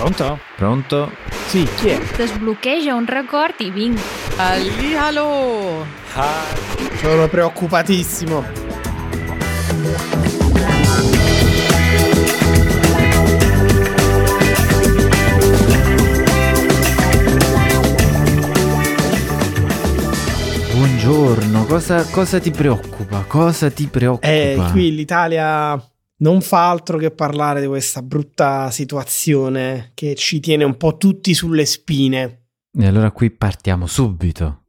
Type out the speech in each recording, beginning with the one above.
Pronto? Pronto? Sì, chi è? Sbloccheggia un record i vinc. Hallihallo! Sono preoccupatissimo. Buongiorno, cosa, cosa ti preoccupa? Cosa ti preoccupa? Eh, qui l'Italia non fa altro che parlare di questa brutta situazione che ci tiene un po' tutti sulle spine. E allora qui partiamo subito.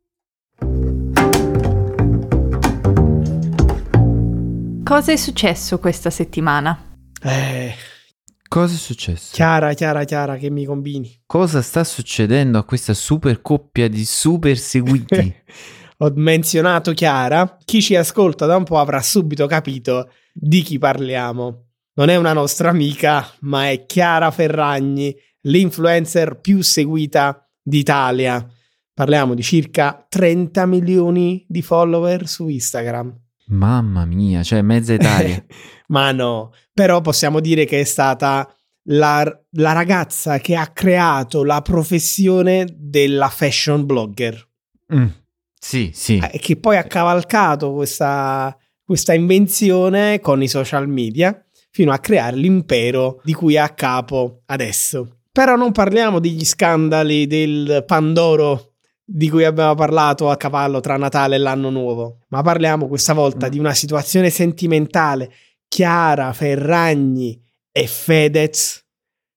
Cosa è successo questa settimana? Eh, Cosa è successo? Chiara, Chiara, Chiara, che mi combini? Cosa sta succedendo a questa super coppia di super seguiti? Ho menzionato Chiara. Chi ci ascolta da un po' avrà subito capito di chi parliamo. Non è una nostra amica, ma è Chiara Ferragni, l'influencer più seguita d'Italia. Parliamo di circa 30 milioni di follower su Instagram. Mamma mia, cioè mezza Italia. ma no, però possiamo dire che è stata la, la ragazza che ha creato la professione della fashion blogger. Mm, sì, sì. E che poi ha cavalcato questa, questa invenzione con i social media fino a creare l'impero di cui è a capo adesso. Però non parliamo degli scandali del Pandoro di cui abbiamo parlato a cavallo tra Natale e l'anno nuovo, ma parliamo questa volta di una situazione sentimentale. Chiara, Ferragni e Fedez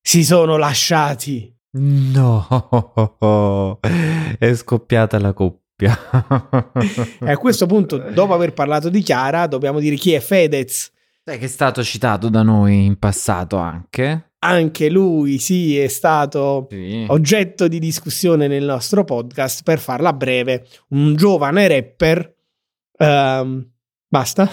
si sono lasciati. No, è scoppiata la coppia. e a questo punto, dopo aver parlato di Chiara, dobbiamo dire chi è Fedez. Sai che è stato citato da noi in passato anche. Anche lui, sì, è stato Sì. oggetto di discussione nel nostro podcast. Per farla breve, un giovane rapper. ehm, basta?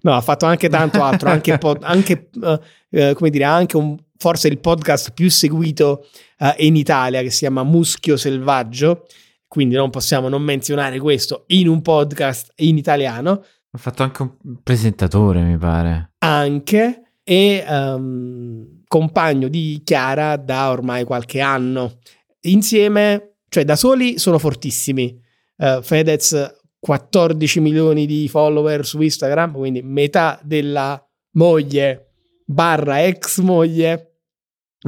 No, ha fatto anche tanto altro, anche, po- anche eh, eh, come dire, anche un, forse il podcast più seguito eh, in Italia che si chiama Muschio Selvaggio. Quindi non possiamo non menzionare questo in un podcast in italiano. Ha fatto anche un presentatore, mi pare. Anche e ehm, compagno di Chiara da ormai qualche anno. Insieme, cioè da soli, sono fortissimi. Eh, Fedez 14 milioni di follower su Instagram, quindi metà della moglie barra ex moglie,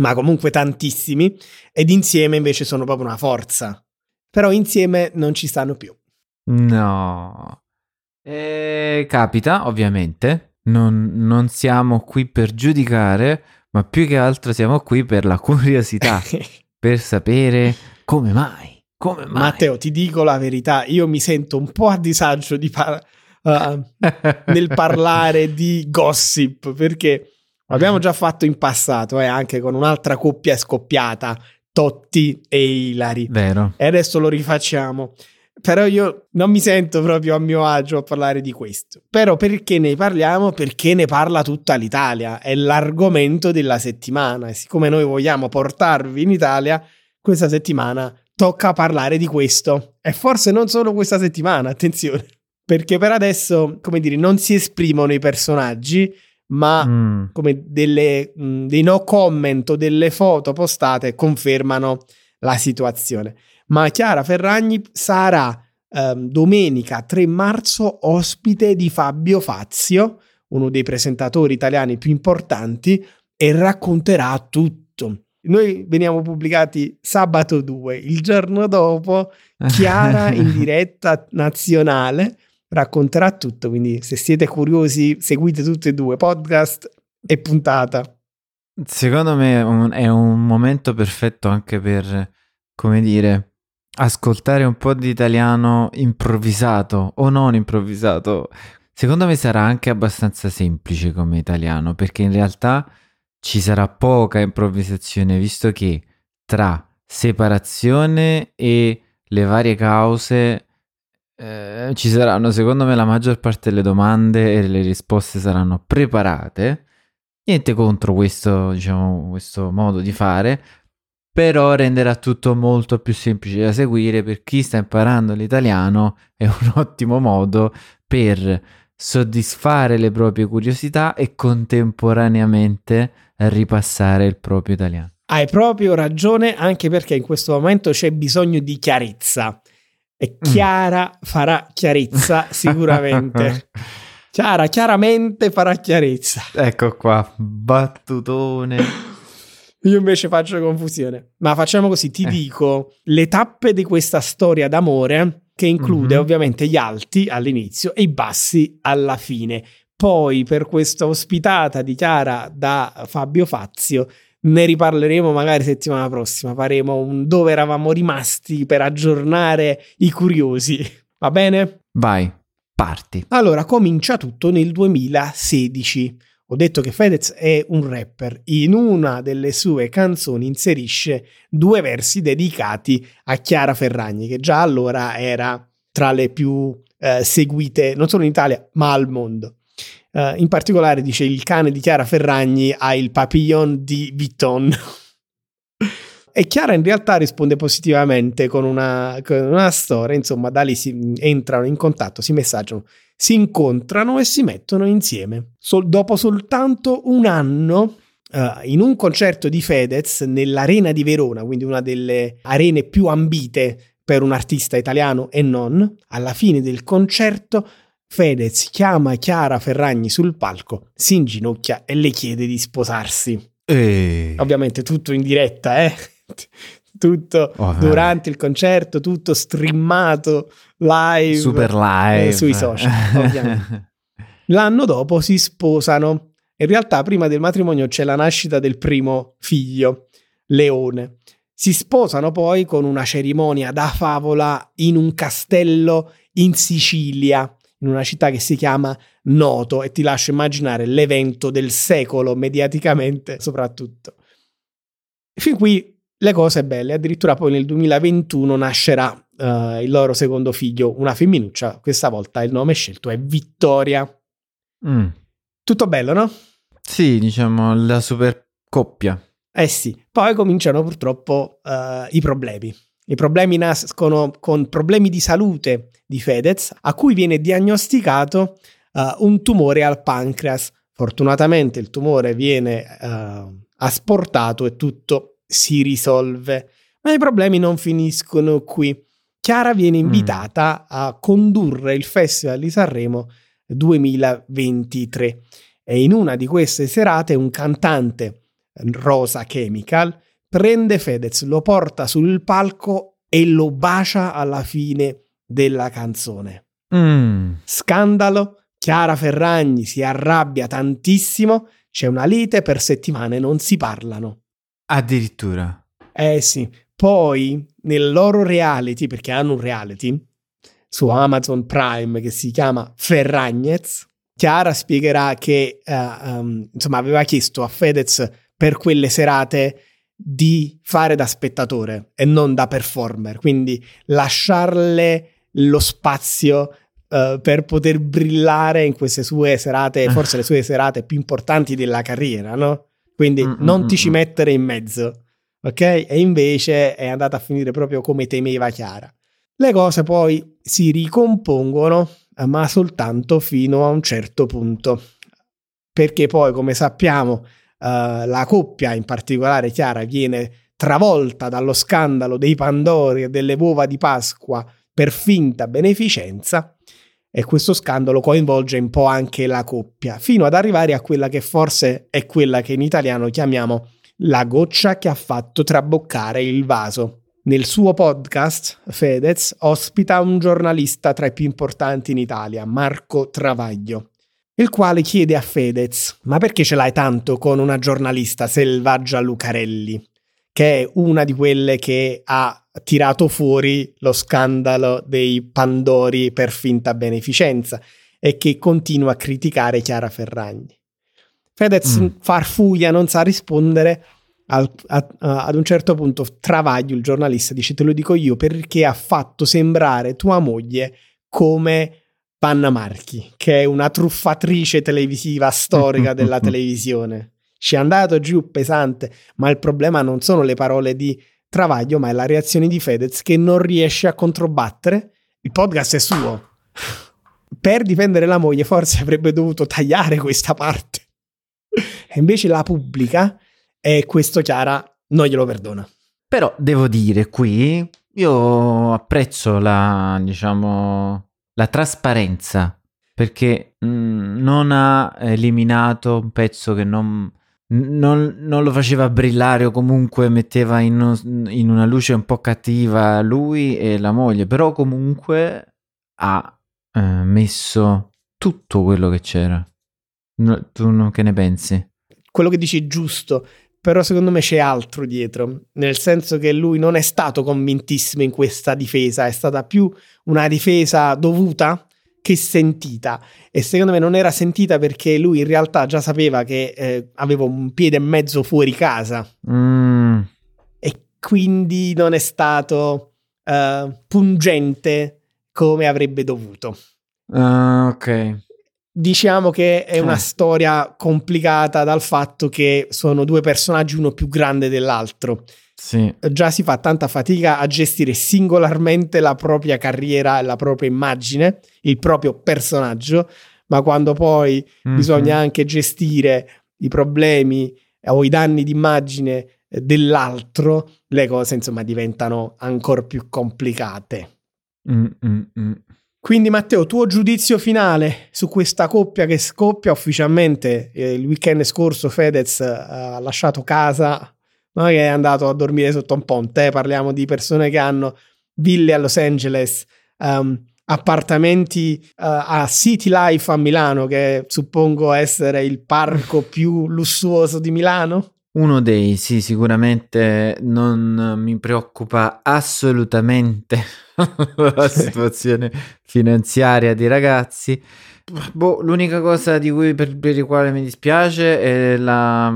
ma comunque tantissimi. Ed insieme invece sono proprio una forza. Però insieme non ci stanno più. No. Eh, capita, ovviamente. Non, non siamo qui per giudicare, ma più che altro siamo qui per la curiosità, per sapere come mai. Come mai? Matteo, ti dico la verità, io mi sento un po' a disagio di par- uh, nel parlare di gossip perché abbiamo già fatto in passato, eh, anche con un'altra coppia scoppiata, Totti e Ilari. Vero. E adesso lo rifacciamo. Però io non mi sento proprio a mio agio a parlare di questo. Però perché ne parliamo? Perché ne parla tutta l'Italia. È l'argomento della settimana. E siccome noi vogliamo portarvi in Italia, questa settimana tocca parlare di questo. E forse non solo questa settimana, attenzione. Perché per adesso, come dire, non si esprimono i personaggi, ma Mm. come delle, mh, dei no comment o delle foto postate confermano la situazione. Ma Chiara Ferragni sarà ehm, domenica 3 marzo ospite di Fabio Fazio, uno dei presentatori italiani più importanti, e racconterà tutto. Noi veniamo pubblicati sabato 2, il giorno dopo Chiara in diretta nazionale racconterà tutto, quindi se siete curiosi seguite tutti e due, podcast e puntata. Secondo me è un, è un momento perfetto anche per, come dire, ascoltare un po' di italiano improvvisato o non improvvisato. Secondo me sarà anche abbastanza semplice come italiano, perché in realtà ci sarà poca improvvisazione, visto che tra separazione e le varie cause eh, ci saranno, secondo me, la maggior parte delle domande e le risposte saranno preparate. Niente contro questo, diciamo, questo modo di fare, però renderà tutto molto più semplice da seguire per chi sta imparando l'italiano, è un ottimo modo per soddisfare le proprie curiosità e contemporaneamente ripassare il proprio italiano. Hai proprio ragione, anche perché in questo momento c'è bisogno di chiarezza. E Chiara farà chiarezza sicuramente. Chiara chiaramente farà chiarezza. Ecco qua, battutone. Io invece faccio confusione. Ma facciamo così, ti Eh. dico le tappe di questa storia d'amore che include Mhm. ovviamente gli alti all'inizio e i bassi alla fine. Poi per questa ospitata di Chiara da Fabio Fazio ne riparleremo magari settimana prossima, faremo un dove eravamo rimasti per aggiornare i curiosi. Va bene? Vai, parti. Allora, comincia tutto nel 2016. Ho detto che Fedez è un rapper. In una delle sue canzoni inserisce due versi dedicati a Chiara Ferragni, che già allora era tra le più eh, seguite non solo in Italia, ma al mondo. Eh, in particolare dice il cane di Chiara Ferragni ha il papillon di Vuitton. E Chiara in realtà risponde positivamente con una, con una storia, insomma, da lì si entrano in contatto, si messaggiano, si incontrano e si mettono insieme. Sol- dopo soltanto un anno, eh, in un concerto di Fedez nell'Arena di Verona, quindi una delle arene più ambite per un artista italiano e non, alla fine del concerto Fedez chiama Chiara Ferragni sul palco, si inginocchia e le chiede di sposarsi. E... Ovviamente tutto in diretta, eh? tutto Oh, durante il concerto, tutto streamato live. Super live. eh, sui social, ovviamente. L'anno dopo si sposano. In realtà, prima del matrimonio c'è la nascita del primo figlio, Leone. Si sposano poi con una cerimonia da favola in un castello in Sicilia, in una città che si chiama Noto, e ti lascio immaginare l'evento del secolo mediaticamente, soprattutto. Fin qui le cose belle, addirittura poi nel 2021 nascerà eh, il loro secondo figlio, una femminuccia, questa volta il nome scelto è Vittoria. Mm. Tutto bello, no? Sì, diciamo la super coppia. Eh sì, poi cominciano purtroppo eh, i problemi. I problemi nascono con problemi di salute di Fedez, a cui viene diagnosticato eh, un tumore al pancreas. Fortunatamente il tumore viene eh, asportato e tutto si risolve. Ma i problemi non finiscono qui. Chiara viene invitata a condurre il Festival di Sanremo 2023 e in una di queste serate un cantante, Rosa Chemical, prende Fedez, lo porta sul palco e lo bacia alla fine della canzone. Mm. Scandalo, Chiara Ferragni si arrabbia tantissimo, c'è una lite per settimane, non si parlano. Addirittura. Eh sì, poi nel loro reality, perché hanno un reality su Amazon Prime che si chiama Ferragnez, Chiara spiegherà che eh, um, insomma aveva chiesto a Fedez per quelle serate di fare da spettatore e non da performer, quindi lasciarle lo spazio uh, per poter brillare in queste sue serate, forse le sue serate più importanti della carriera, no? Quindi Mm, non mm, ti ci mm. mettere in mezzo, ok? E invece è andata a finire proprio come temeva Chiara. Le cose poi si ricompongono, ma soltanto fino a un certo punto. Perché poi, come sappiamo, la coppia, in particolare Chiara, viene travolta dallo scandalo dei Pandori e delle uova di Pasqua per finta beneficenza e questo scandalo coinvolge un po' anche la coppia, fino ad arrivare a quella che forse è quella che in italiano chiamiamo la goccia che ha fatto traboccare il vaso. Nel suo podcast, Fedez ospita un giornalista tra i più importanti in Italia, Marco Travaglio, il quale chiede a Fedez: Ma perché ce l'hai tanto con una giornalista selvaggia Lucarelli? Che è una di quelle che ha tirato fuori lo scandalo dei Pandori per finta beneficenza e che continua a criticare Chiara Ferragni. Fedez Mm. farfuglia, non sa rispondere. Al- a- a- ad un certo punto Travaglio, il giornalista, dice: Te lo dico io perché ha fatto sembrare tua moglie come Panna Marchi, che è una truffatrice televisiva storica della televisione. Ci è andato giù pesante, ma il problema non sono le parole di Travaglio, ma è la reazione di Fedez che non riesce a controbattere. Il podcast è suo. Per difendere la moglie, forse avrebbe dovuto tagliare questa parte. E invece la pubblica e questo Chiara non glielo perdona. Però devo dire qui, io apprezzo la, diciamo, la trasparenza perché mh, mm, non ha eliminato un pezzo che non, non, non, lo faceva brillare o comunque metteva in, in, una luce un po' cattiva lui e la moglie, però comunque ha eh, messo tutto quello che c'era. No, tu non, che ne pensi? Quello che dici è giusto, però secondo me c'è altro dietro, nel senso che lui non è stato convintissimo in questa difesa, è stata più una difesa dovuta che sentita e secondo me non era sentita perché lui in realtà già sapeva che eh, aveva un piede e mezzo fuori casa mm. e quindi non è stato uh, pungente come avrebbe dovuto. Uh, ok. Diciamo che è una eh. storia complicata dal fatto che sono due personaggi, uno più grande dell'altro. Sì. Già si fa tanta fatica a gestire singolarmente la propria carriera e la propria immagine, il proprio personaggio, ma quando poi mm-hmm. bisogna anche gestire i problemi o i danni d'immagine dell'altro, le cose insomma diventano ancora più complicate. Mm-mm. Quindi Matteo, tuo giudizio finale su questa coppia che scoppia ufficialmente eh, il weekend scorso Fedez ha lasciato casa, non è che è andato a dormire sotto un ponte, eh? parliamo di persone che hanno ville a Los Angeles, um, appartamenti uh, a City Life a Milano, che suppongo essere il parco più lussuoso di Milano. Uno dei, sì, sicuramente non mi preoccupa assolutamente la situazione finanziaria dei ragazzi. Boh, l'unica cosa di cui per, per il quale mi dispiace è la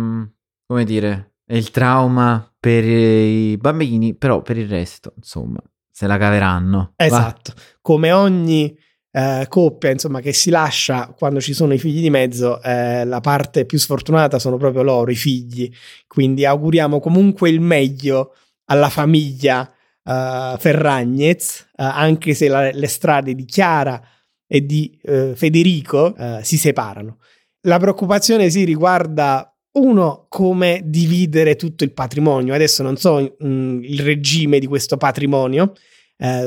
come dire, è il trauma per i bambini, però per il resto, insomma, se la caveranno. Esatto. Va. Come ogni eh, coppia, insomma, che si lascia quando ci sono i figli di mezzo, eh, la parte più sfortunata sono proprio loro, i figli. Quindi auguriamo comunque il meglio alla famiglia uh, Ferragnez, uh, anche se la, le strade di Chiara e di uh, Federico si separano. La preoccupazione si riguarda uno come dividere tutto il patrimonio. Adesso non so mh, mm, il regime di questo patrimonio,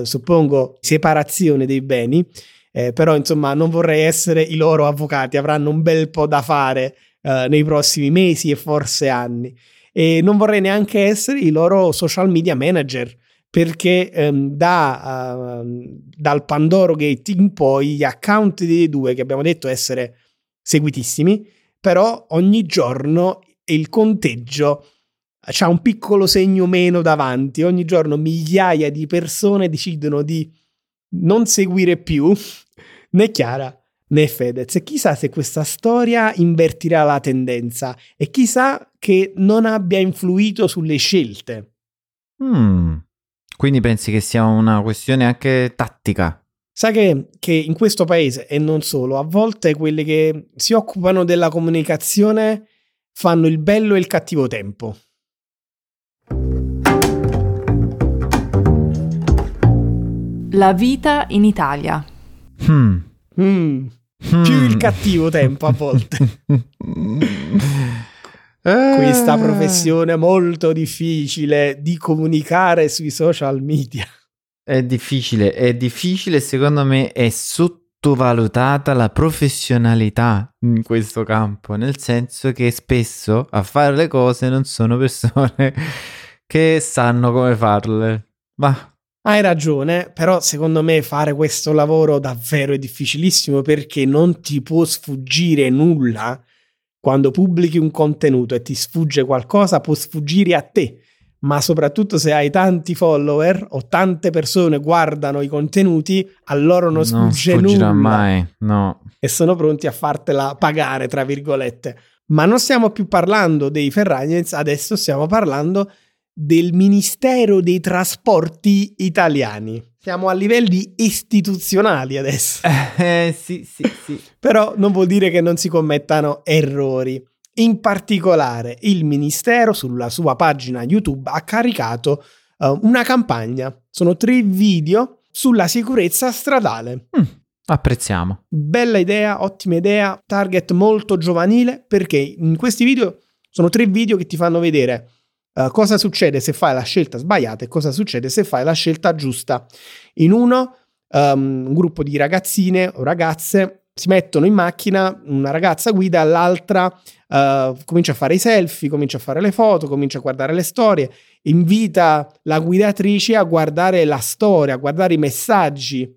suppongo separazione dei beni, eh, però insomma non vorrei essere i loro avvocati, avranno un bel po' da fare eh, nei prossimi mesi e forse anni. E non vorrei neanche essere i loro social media manager, perché ehm, da, uh, dal Pandoro Gate in poi gli account dei due, che abbiamo detto essere seguitissimi, però ogni giorno il conteggio c'ha un piccolo segno meno davanti, ogni giorno migliaia di persone decidono di non seguire più né Chiara né Fedez. E chissà se questa storia invertirà la tendenza e chissà che non abbia influito sulle scelte. Mm. Quindi pensi che sia una questione anche tattica? Sai che, che, in questo paese, e non solo, a volte quelli che si occupano della comunicazione fanno il bello e il cattivo tempo. La vita in Italia. Hmm. Mm. Mm. Più il cattivo tempo a volte. questa eh. professione molto difficile di comunicare sui social media. È difficile, è difficile, secondo me è sottovalutata la professionalità in questo campo, nel senso che spesso a fare le cose non sono persone che sanno come farle. Ma hai ragione, però secondo me fare questo lavoro davvero è difficilissimo perché non ti può sfuggire nulla quando pubblichi un contenuto e ti sfugge qualcosa, può sfuggire a te, ma soprattutto se hai tanti follower o tante persone guardano i contenuti, a loro non, non sfugge nulla. mai, no. E sono pronti a fartela pagare, tra virgolette. Ma non stiamo più parlando dei Ferragnez, adesso stiamo parlando del Ministero dei Trasporti italiani. Siamo a livelli istituzionali adesso. Eh, sì, sì, sì. Però non vuol dire che non si commettano errori. In particolare, il Ministero sulla sua pagina YouTube ha caricato uh, una campagna. Sono tre video sulla sicurezza stradale. Mm, apprezziamo. Bella idea, ottima idea, target molto giovanile perché in questi video sono tre video che ti fanno vedere uh, cosa succede se fai la scelta sbagliata e cosa succede se fai la scelta giusta. In uno, um, un gruppo di ragazzine o ragazze si mettono in macchina, una ragazza guida, l'altra uh, comincia a fare i selfie, comincia a fare le foto, comincia a guardare le storie, invita la guidatrice a guardare la storia, a guardare i messaggi.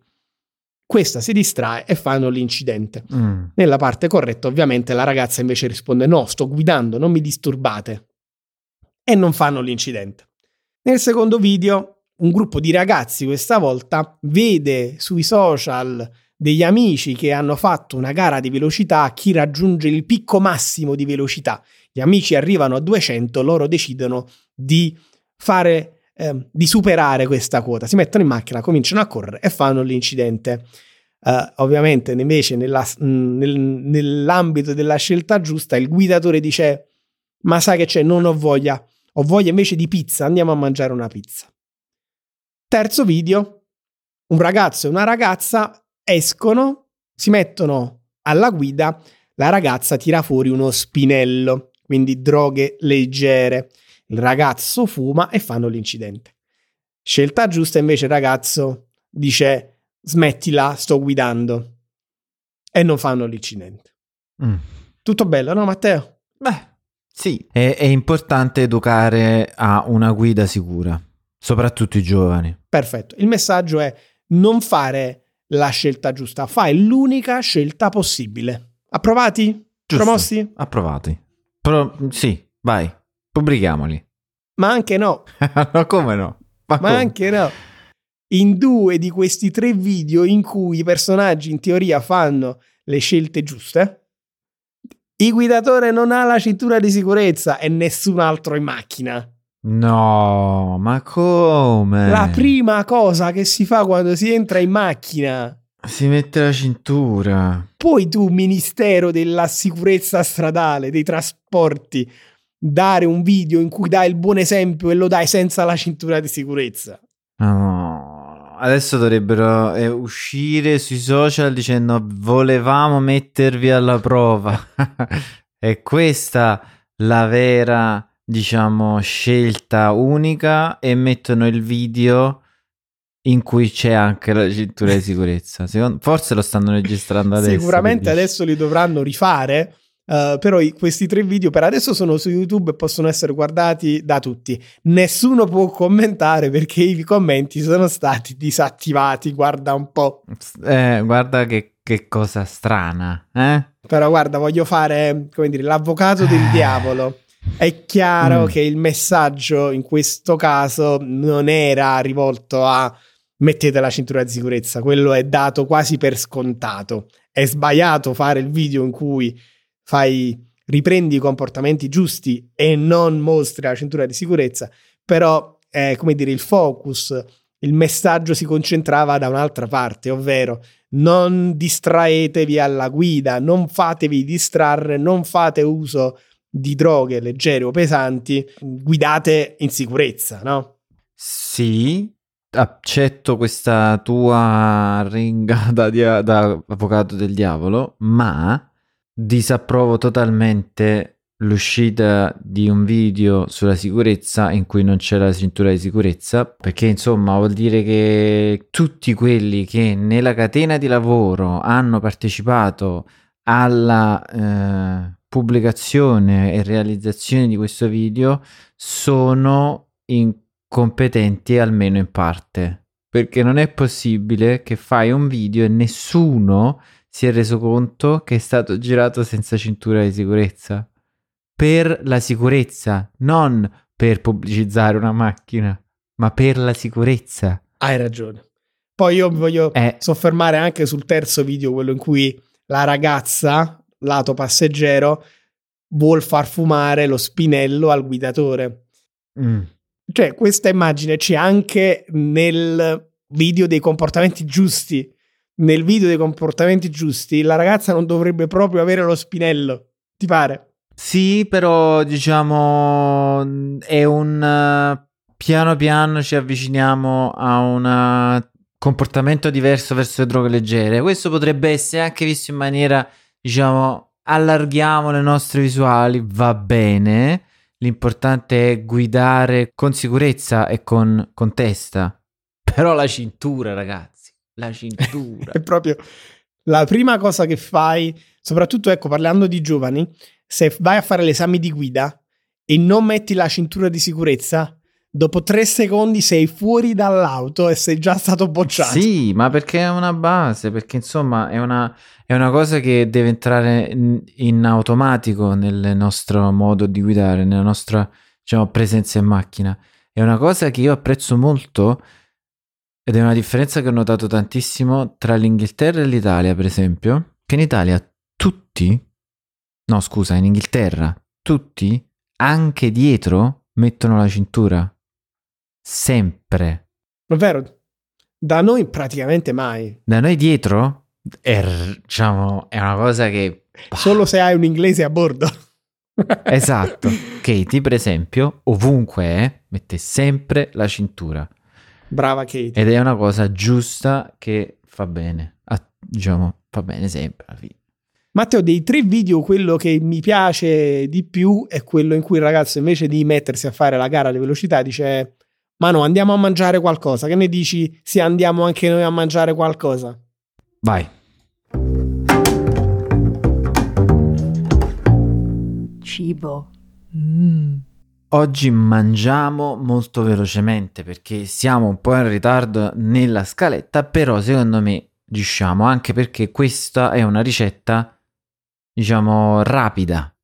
Questa si distrae e fanno l'incidente. Mm. Nella parte corretta, ovviamente, la ragazza invece risponde: No, sto guidando, non mi disturbate. E non fanno l'incidente. Nel secondo video, un gruppo di ragazzi questa volta vede sui social degli amici che hanno fatto una gara di velocità a chi raggiunge il picco massimo di velocità. Gli amici arrivano a 200, loro decidono di fare eh, di superare questa quota. Si mettono in macchina, cominciano a correre e fanno l'incidente. Uh, ovviamente, invece, nella, nel, nell'ambito della scelta giusta, il guidatore dice: Ma sai che c'è? Non ho voglia, ho voglia invece di pizza, andiamo a mangiare una pizza. Terzo video: un ragazzo e una ragazza escono, si mettono alla guida, la ragazza tira fuori uno spinello, quindi droghe leggere. Il ragazzo fuma e fanno l'incidente. Scelta giusta invece il ragazzo dice smettila, sto guidando. E non fanno l'incidente. Mm. Tutto bello, no Matteo? Beh, sì. È, è importante educare a una guida sicura, soprattutto i giovani. Perfetto. Il messaggio è non fare la scelta giusta, fai l'unica scelta possibile. Approvati? Giusto. Promossi? Approvati. Pro- sì, vai, pubblichiamoli. Ma anche no. Ma come no? Ma, Ma come? anche no. In due di questi tre video in cui i personaggi in teoria fanno le scelte giuste, il guidatore non ha la cintura di sicurezza e nessun altro in macchina. No, ma come? La prima cosa che si fa quando si entra in macchina. Si mette la cintura. Poi tu, Ministero della Sicurezza Stradale, dei Trasporti, dare un video in cui dai il buon esempio e lo dai senza la cintura di sicurezza. No, adesso dovrebbero eh, uscire sui social dicendo volevamo mettervi alla prova. È questa la vera diciamo, scelta unica e mettono il video in cui c'è anche la cintura di sicurezza. Secondo, forse lo stanno registrando adesso. Sicuramente adesso li dovranno rifare. Uh, però i, questi tre video per adesso sono su YouTube e possono essere guardati da tutti. Nessuno può commentare perché i commenti sono stati disattivati. Guarda un po'. Eh, guarda che, che cosa strana. Eh? Però guarda, voglio fare, come dire, l'avvocato del eh. diavolo. È chiaro mm. che il messaggio in questo caso non era rivolto a mettete la cintura di sicurezza, quello è dato quasi per scontato. È sbagliato fare il video in cui fai riprendi i comportamenti giusti e non mostri la cintura di sicurezza, però è come dire il focus, il messaggio si concentrava da un'altra parte, ovvero non distraetevi alla guida, non fatevi distrarre, non fate uso di droghe leggere o pesanti, guidate in sicurezza, no? Sì, accetto questa tua ringata da, da avvocato del diavolo, ma disapprovo totalmente l'uscita di un video sulla sicurezza in cui non c'è la cintura di sicurezza perché insomma vuol dire che tutti quelli che nella catena di lavoro hanno partecipato alla eh, pubblicazione e realizzazione di questo video sono incompetenti almeno in parte. Perché non è possibile che fai un video e nessuno si è reso conto che è stato girato senza cintura di sicurezza. Per la sicurezza, non per pubblicizzare una macchina, ma per la sicurezza. Hai ragione. Poi io mi voglio eh. soffermare anche sul terzo video, quello in cui la ragazza lato passeggero, vuol far fumare lo spinello al guidatore. Mm. Cioè, questa immagine c'è anche nel video dei comportamenti giusti. Nel video dei comportamenti giusti, la ragazza non dovrebbe proprio avere lo spinello. Ti pare? Sì, però diciamo è un uh, piano piano ci avviciniamo a un comportamento diverso verso le droghe leggere. Questo potrebbe essere anche visto in maniera diciamo, allarghiamo le nostre visuali, va bene, l'importante è guidare con sicurezza e con, con testa. Però la cintura, ragazzi, la cintura. È proprio la prima cosa che fai, soprattutto ecco, parlando di giovani, se vai a fare l'esame di guida e non metti la cintura di sicurezza, dopo tre secondi sei fuori dall'auto e sei già stato bocciato. Sì, ma perché è una base, perché insomma è una, è una cosa che deve entrare in, in automatico nel nostro modo di guidare, nella nostra diciamo, presenza in macchina. È una cosa che io apprezzo molto ed è una differenza che ho notato tantissimo tra l'Inghilterra e l'Italia, per esempio, che in Italia tutti, no scusa, in Inghilterra tutti, anche dietro, mettono la cintura. Sempre. Vero, da noi praticamente mai. Da noi dietro è, diciamo, è una cosa che... Solo se hai un inglese a bordo. esatto. Katie, per esempio, ovunque è, mette sempre la cintura. Brava Katie. Ed è una cosa giusta che fa bene. Ah, diciamo, fa bene sempre alla fine. Matteo, dei tre video, quello che mi piace di più è quello in cui il ragazzo, invece di mettersi a fare la gara di velocità, dice: Ma no, andiamo a mangiare qualcosa. Che ne dici? Sì, andiamo anche noi a mangiare qualcosa. Vai. Cibo. Mm. Oggi mangiamo molto velocemente perché siamo un po' in ritardo nella scaletta, però secondo me riusciamo anche perché questa è una ricetta, diciamo, rapida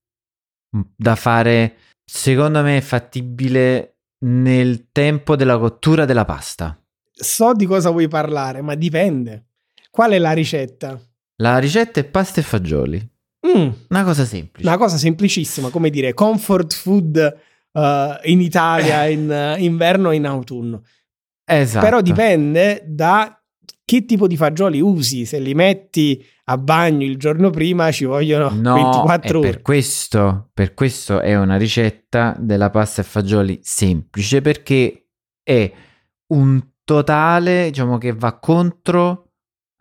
da fare, secondo me fattibile nel tempo della cottura della pasta. So di cosa vuoi parlare, ma dipende. Qual è la ricetta? La ricetta è pasta e fagioli. Mm, Una cosa semplice. una cosa semplicissima, come dire, comfort food uh, in Italia in uh, inverno e in autunno. Esatto. Però dipende da che tipo di fagioli usi. Se li metti a bagno il giorno prima ci vogliono No, 24 e ore. per questo, per questo è una ricetta della pasta e fagioli semplice perché è un totale, diciamo che va contro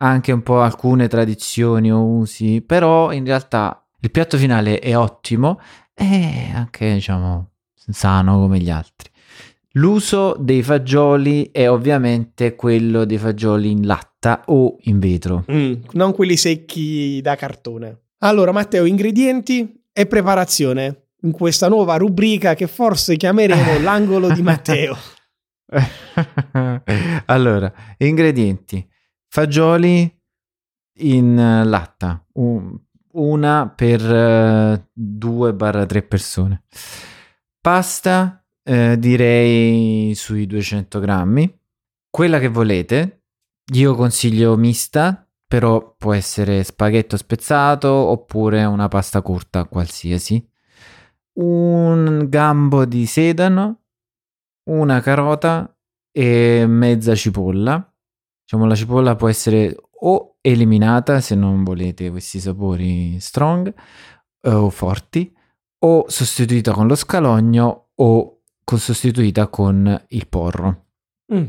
anche un po' alcune tradizioni o usi, però in realtà il piatto finale è ottimo e anche, diciamo, sano come gli altri. L'uso dei fagioli è ovviamente quello dei fagioli in latta o in vetro. Mm, non quelli secchi da cartone. Allora, Matteo, ingredienti e preparazione in questa nuova rubrica che forse chiameremo l'angolo di Matteo. allora, ingredienti: fagioli in eh, latta, un- una per 2-3 persone. Pasta, eh, direi sui 200 grammi. Quella che volete, io consiglio mista, però può essere spaghetto spezzato oppure una pasta corta qualsiasi. Un gambo di sedano, una carota e mezza cipolla. Diciamo la cipolla può essere o eliminata se non volete questi sapori strong eh, o forti o sostituita con lo scalogno o con- sostituita con il porro. Mm.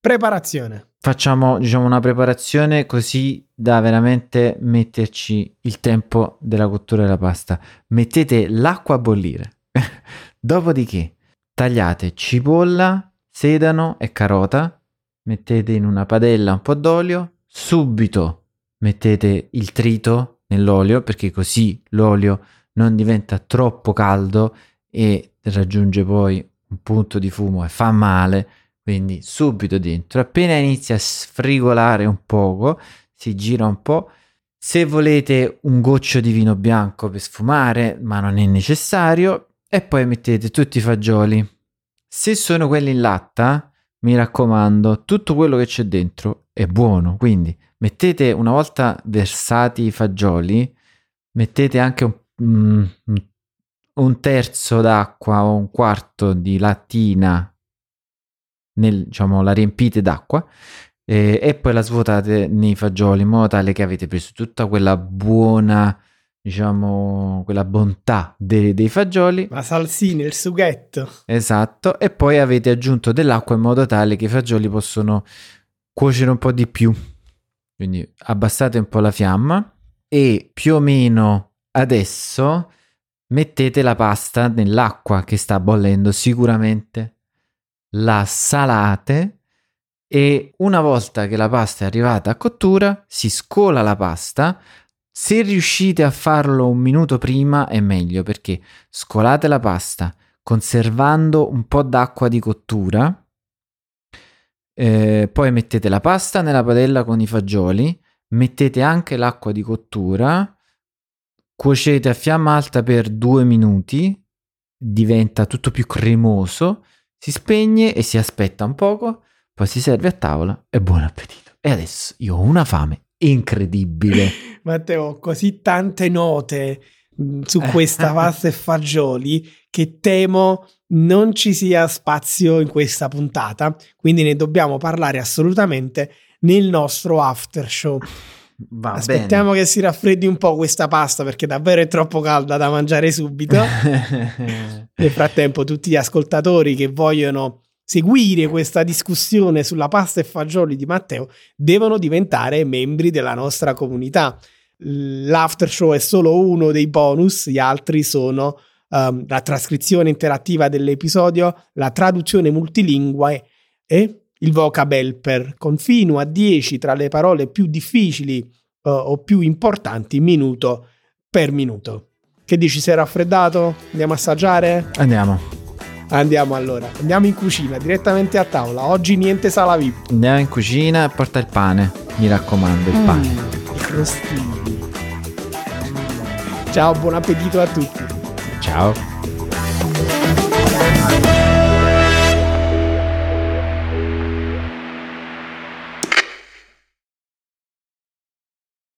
Preparazione. Facciamo diciamo una preparazione così da veramente metterci il tempo della cottura della pasta. Mettete l'acqua a bollire. Dopodiché tagliate cipolla, sedano e carota, mettete in una padella un po' d'olio, subito mettete il trito nell'olio perché così l'olio non diventa troppo caldo e raggiunge poi un punto di fumo e fa male, quindi subito dentro. Appena inizia a sfrigolare un poco, si gira un po'. Se volete un goccio di vino bianco per sfumare, ma non è necessario, e poi mettete tutti i fagioli. Se sono quelli in latta, mi raccomando, tutto quello che c'è dentro è buono, quindi mettete una volta versati i fagioli, mettete anche un, mm, un terzo d'acqua o un quarto di lattina, nel, diciamo, la riempite d'acqua eh, e poi la svuotate nei fagioli in modo tale che avete preso tutta quella buona, diciamo, quella bontà de- dei fagioli La salsina, il sughetto. Esatto, e poi avete aggiunto dell'acqua in modo tale che i fagioli possono cuocere un po' di più. Quindi abbassate un po' la fiamma e più o meno adesso mettete la pasta nell'acqua che sta bollendo sicuramente, la salate e una volta che la pasta è arrivata a cottura si scola la pasta. Se riuscite a farlo un minuto prima è meglio perché scolate la pasta conservando un po' d'acqua di cottura. Eh, poi mettete la pasta nella padella con i fagioli, mettete anche l'acqua di cottura cuocete a fiamma alta per due minuti, diventa tutto più cremoso, si spegne e si aspetta un poco, poi si serve a tavola e buon appetito. E adesso io ho una fame incredibile. Matteo, ho così tante note mm, su questa pasta e fagioli che temo non ci sia spazio in questa puntata, quindi ne dobbiamo parlare assolutamente nel nostro after show. Va Aspettiamo bene. che si raffreddi un po' questa pasta perché davvero è troppo calda da mangiare subito. Nel frattempo, tutti gli ascoltatori che vogliono seguire questa discussione sulla pasta e fagioli di Matteo devono diventare membri della nostra comunità. L'after show è solo uno dei bonus, gli altri sono um, la trascrizione interattiva dell'episodio, la traduzione multilingue e il vocab helper con fino a 10 tra le parole più difficili uh, o più importanti minuto per minuto. Che dici, sei raffreddato? Andiamo a assaggiare? Andiamo. Andiamo allora, andiamo in cucina, direttamente a tavola. Oggi niente sala VIP. Andiamo in cucina e porta il pane. Mi raccomando, il pane. Mm, I crostini. Ciao, buon appetito a tutti. Ciao.